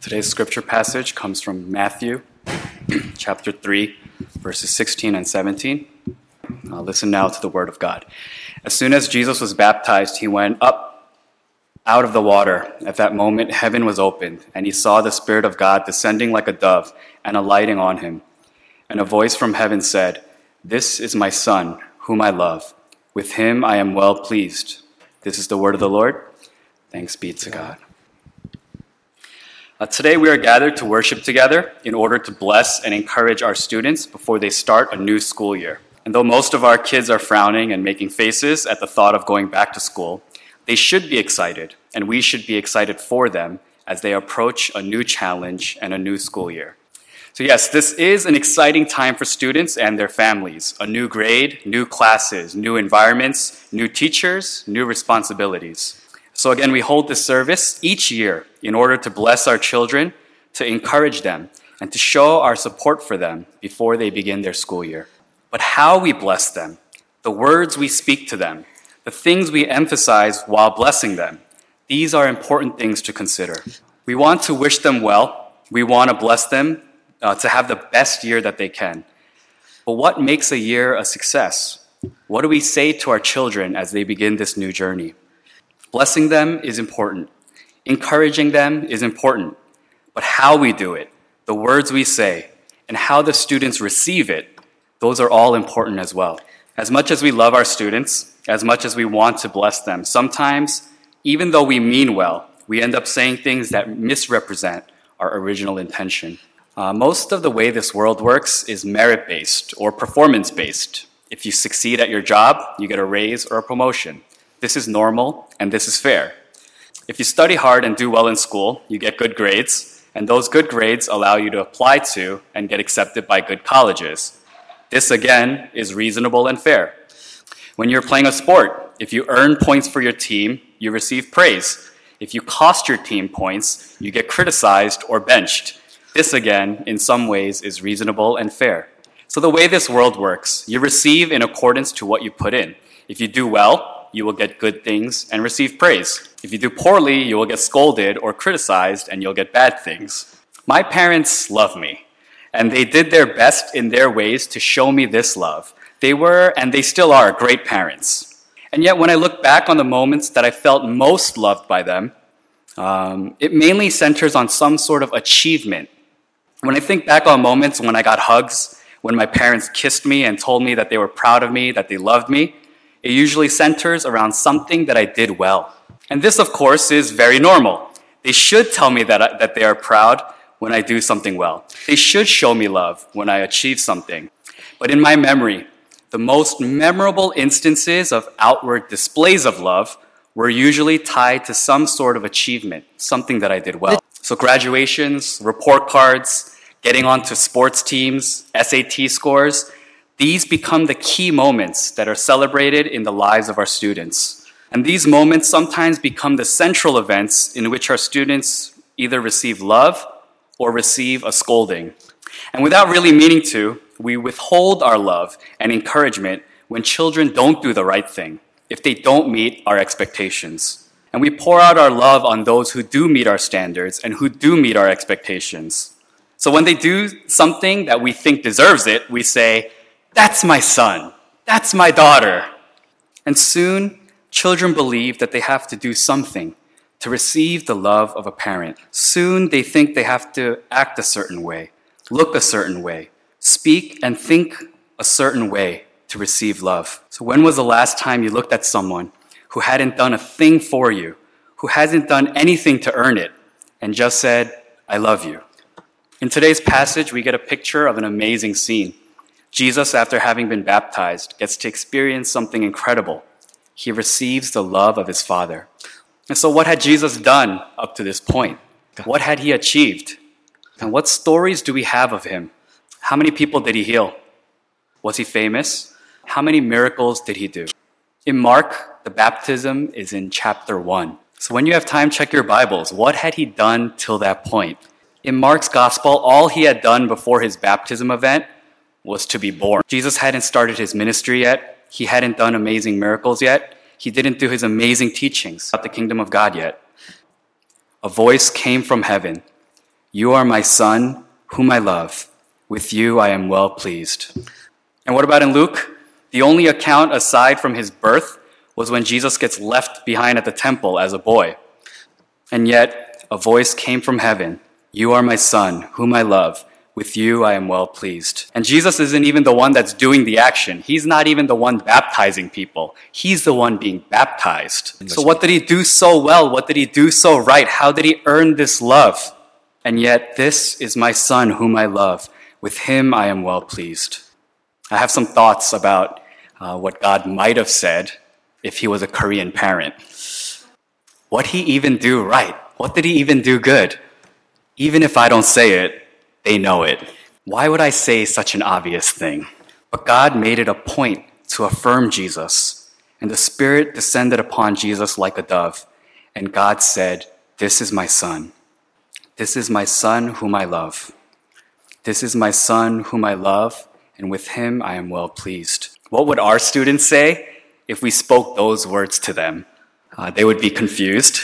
Today's scripture passage comes from Matthew chapter 3, verses 16 and 17. Uh, listen now to the word of God. As soon as Jesus was baptized, he went up out of the water. At that moment, heaven was opened, and he saw the Spirit of God descending like a dove and alighting on him. And a voice from heaven said, This is my Son, whom I love. With him I am well pleased. This is the word of the Lord. Thanks be to God. Uh, today we are gathered to worship together in order to bless and encourage our students before they start a new school year. And though most of our kids are frowning and making faces at the thought of going back to school, they should be excited, and we should be excited for them as they approach a new challenge and a new school year. So, yes, this is an exciting time for students and their families. A new grade, new classes, new environments, new teachers, new responsibilities. So, again, we hold this service each year in order to bless our children, to encourage them, and to show our support for them before they begin their school year. But how we bless them, the words we speak to them, the things we emphasize while blessing them, these are important things to consider. We want to wish them well, we want to bless them uh, to have the best year that they can. But what makes a year a success? What do we say to our children as they begin this new journey? Blessing them is important. Encouraging them is important. But how we do it, the words we say, and how the students receive it, those are all important as well. As much as we love our students, as much as we want to bless them, sometimes, even though we mean well, we end up saying things that misrepresent our original intention. Uh, most of the way this world works is merit based or performance based. If you succeed at your job, you get a raise or a promotion. This is normal and this is fair. If you study hard and do well in school, you get good grades, and those good grades allow you to apply to and get accepted by good colleges. This, again, is reasonable and fair. When you're playing a sport, if you earn points for your team, you receive praise. If you cost your team points, you get criticized or benched. This, again, in some ways, is reasonable and fair. So, the way this world works, you receive in accordance to what you put in. If you do well, you will get good things and receive praise. If you do poorly, you will get scolded or criticized and you'll get bad things. My parents love me, and they did their best in their ways to show me this love. They were, and they still are, great parents. And yet, when I look back on the moments that I felt most loved by them, um, it mainly centers on some sort of achievement. When I think back on moments when I got hugs, when my parents kissed me and told me that they were proud of me, that they loved me, it usually centers around something that I did well. And this, of course, is very normal. They should tell me that, I, that they are proud when I do something well. They should show me love when I achieve something. But in my memory, the most memorable instances of outward displays of love were usually tied to some sort of achievement, something that I did well. So graduations, report cards, getting onto sports teams, SAT scores, these become the key moments that are celebrated in the lives of our students. And these moments sometimes become the central events in which our students either receive love or receive a scolding. And without really meaning to, we withhold our love and encouragement when children don't do the right thing, if they don't meet our expectations. And we pour out our love on those who do meet our standards and who do meet our expectations. So when they do something that we think deserves it, we say, That's my son. That's my daughter. And soon, children believe that they have to do something to receive the love of a parent. Soon, they think they have to act a certain way, look a certain way, speak and think a certain way to receive love. So, when was the last time you looked at someone who hadn't done a thing for you, who hasn't done anything to earn it, and just said, I love you? In today's passage, we get a picture of an amazing scene. Jesus, after having been baptized, gets to experience something incredible. He receives the love of his Father. And so, what had Jesus done up to this point? What had he achieved? And what stories do we have of him? How many people did he heal? Was he famous? How many miracles did he do? In Mark, the baptism is in chapter 1. So when you have time, check your Bibles. What had he done till that point? In Mark's gospel, all he had done before his baptism event was to be born. Jesus hadn't started his ministry yet. He hadn't done amazing miracles yet. He didn't do his amazing teachings about the kingdom of God yet. A voice came from heaven You are my son, whom I love. With you I am well pleased. And what about in Luke? The only account aside from his birth was when Jesus gets left behind at the temple as a boy. And yet, a voice came from heaven You are my son, whom I love. With you I am well pleased. And Jesus isn't even the one that's doing the action. He's not even the one baptizing people. He's the one being baptized. So, what did he do so well? What did he do so right? How did he earn this love? And yet, this is my son, whom I love. With him I am well pleased. I have some thoughts about uh, what God might have said if he was a Korean parent. What he even do right? What did he even do good? Even if I don't say it, they know it. Why would I say such an obvious thing? But God made it a point to affirm Jesus, and the Spirit descended upon Jesus like a dove, and God said, This is my Son. This is my Son whom I love. This is my Son whom I love, and with him I am well pleased. What would our students say if we spoke those words to them? Uh, they would be confused.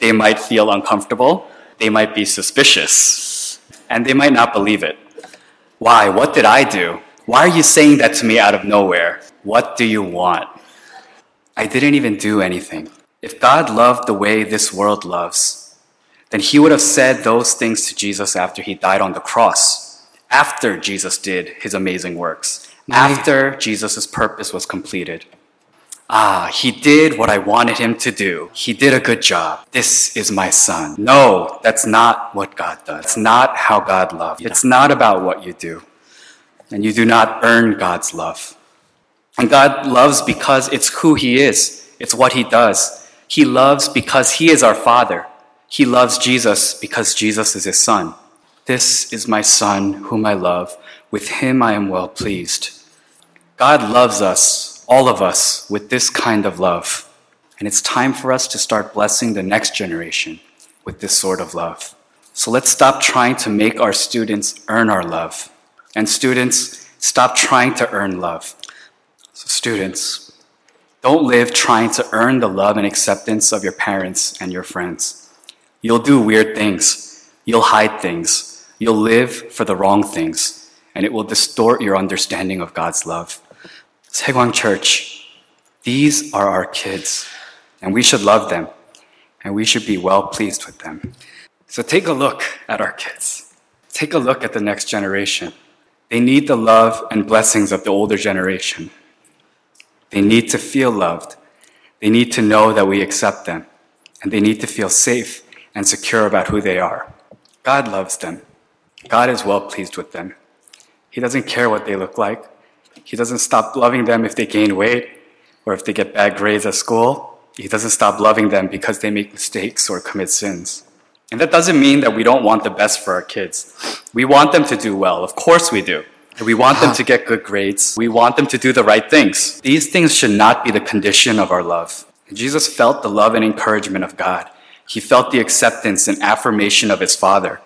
They might feel uncomfortable. They might be suspicious. And they might not believe it. Why? What did I do? Why are you saying that to me out of nowhere? What do you want? I didn't even do anything. If God loved the way this world loves, then he would have said those things to Jesus after he died on the cross, after Jesus did his amazing works, after Jesus' purpose was completed. Ah, he did what I wanted him to do. He did a good job. This is my son. No, that's not what God does. It's not how God loves. It's not about what you do. And you do not earn God's love. And God loves because it's who he is. It's what he does. He loves because he is our father. He loves Jesus because Jesus is his son. This is my son whom I love. With him I am well pleased. God loves us, all of us, with this kind of love. And it's time for us to start blessing the next generation with this sort of love. So let's stop trying to make our students earn our love. And students, stop trying to earn love. So, students, don't live trying to earn the love and acceptance of your parents and your friends. You'll do weird things. You'll hide things. You'll live for the wrong things. And it will distort your understanding of God's love. Segwang Church, these are our kids, and we should love them, and we should be well pleased with them. So take a look at our kids. Take a look at the next generation. They need the love and blessings of the older generation. They need to feel loved. They need to know that we accept them. And they need to feel safe and secure about who they are. God loves them. God is well pleased with them. He doesn't care what they look like. He doesn't stop loving them if they gain weight or if they get bad grades at school. He doesn't stop loving them because they make mistakes or commit sins. And that doesn't mean that we don't want the best for our kids. We want them to do well. Of course we do. We want them to get good grades. We want them to do the right things. These things should not be the condition of our love. Jesus felt the love and encouragement of God. He felt the acceptance and affirmation of his Father.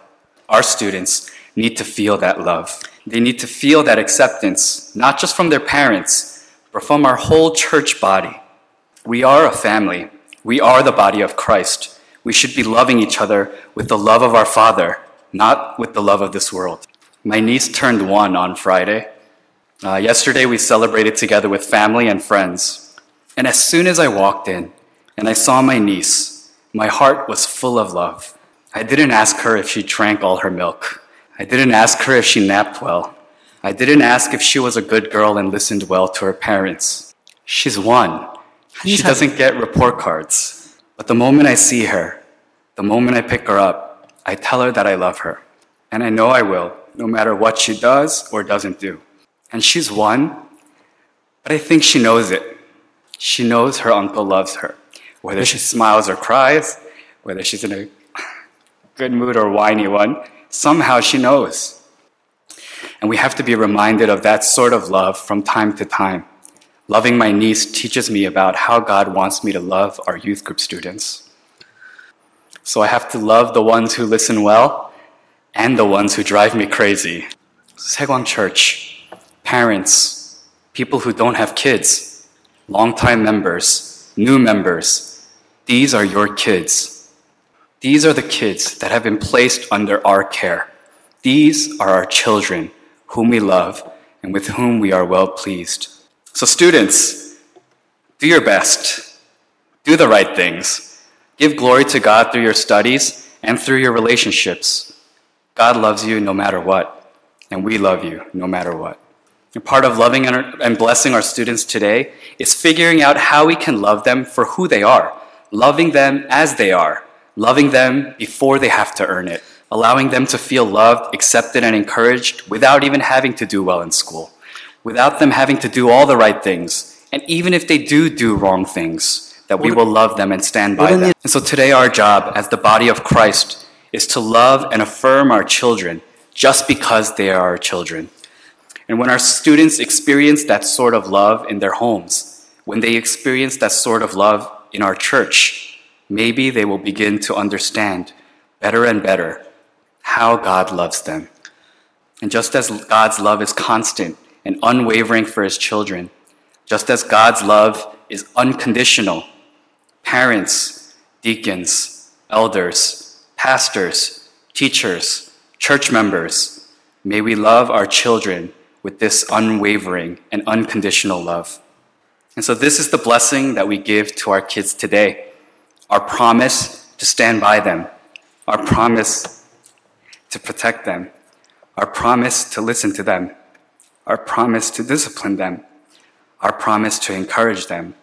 Our students need to feel that love. They need to feel that acceptance, not just from their parents, but from our whole church body. We are a family. We are the body of Christ. We should be loving each other with the love of our Father, not with the love of this world. My niece turned one on Friday. Uh, yesterday, we celebrated together with family and friends. And as soon as I walked in and I saw my niece, my heart was full of love. I didn't ask her if she drank all her milk. I didn't ask her if she napped well. I didn't ask if she was a good girl and listened well to her parents. She's one. She doesn't get report cards. But the moment I see her, the moment I pick her up, I tell her that I love her. And I know I will, no matter what she does or doesn't do. And she's one, but I think she knows it. She knows her uncle loves her. Whether she smiles or cries, whether she's in a good mood or whiny one, somehow she knows. And we have to be reminded of that sort of love from time to time. Loving my niece teaches me about how God wants me to love our youth group students. So I have to love the ones who listen well, and the ones who drive me crazy. Segwang Church, parents, people who don't have kids, longtime members, new members, these are your kids. These are the kids that have been placed under our care. These are our children whom we love and with whom we are well pleased. So, students, do your best. Do the right things. Give glory to God through your studies and through your relationships. God loves you no matter what, and we love you no matter what. And part of loving and blessing our students today is figuring out how we can love them for who they are, loving them as they are, loving them before they have to earn it, allowing them to feel loved, accepted, and encouraged without even having to do well in school, without them having to do all the right things. And even if they do do wrong things, that we will love them and stand by them. And so today, our job as the body of Christ is to love and affirm our children just because they are our children. And when our students experience that sort of love in their homes, when they experience that sort of love in our church, maybe they will begin to understand better and better how God loves them. And just as God's love is constant and unwavering for his children, just as God's love is unconditional parents, deacons, elders, pastors, teachers, church members, may we love our children with this unwavering and unconditional love. And so, this is the blessing that we give to our kids today our promise to stand by them, our promise to protect them, our promise to listen to them, our promise to discipline them, our promise to encourage them,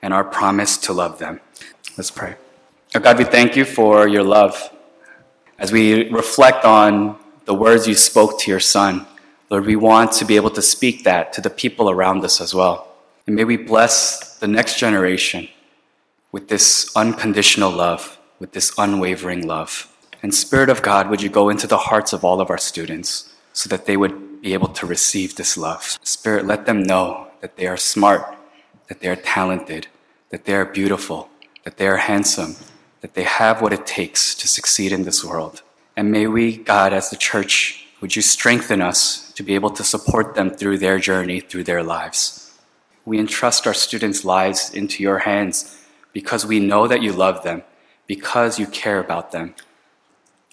and our promise to love them. Let's pray. Oh God, we thank you for your love. As we reflect on the words you spoke to your Son, Lord, we want to be able to speak that to the people around us as well. And may we bless the next generation with this unconditional love, with this unwavering love. And Spirit of God, would you go into the hearts of all of our students so that they would be able to receive this love? Spirit, let them know that they are smart, that they are talented, that they are beautiful, that they are handsome, that they have what it takes to succeed in this world. And may we, God, as the church, would you strengthen us to be able to support them through their journey, through their lives. We entrust our students' lives into your hands because we know that you love them, because you care about them.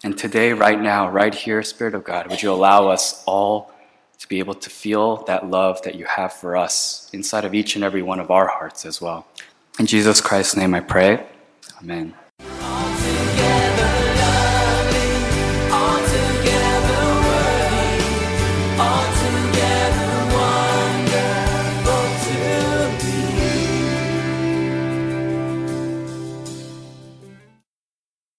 And today, right now, right here, Spirit of God, would you allow us all to be able to feel that love that you have for us inside of each and every one of our hearts as well. In Jesus Christ's name I pray. Amen.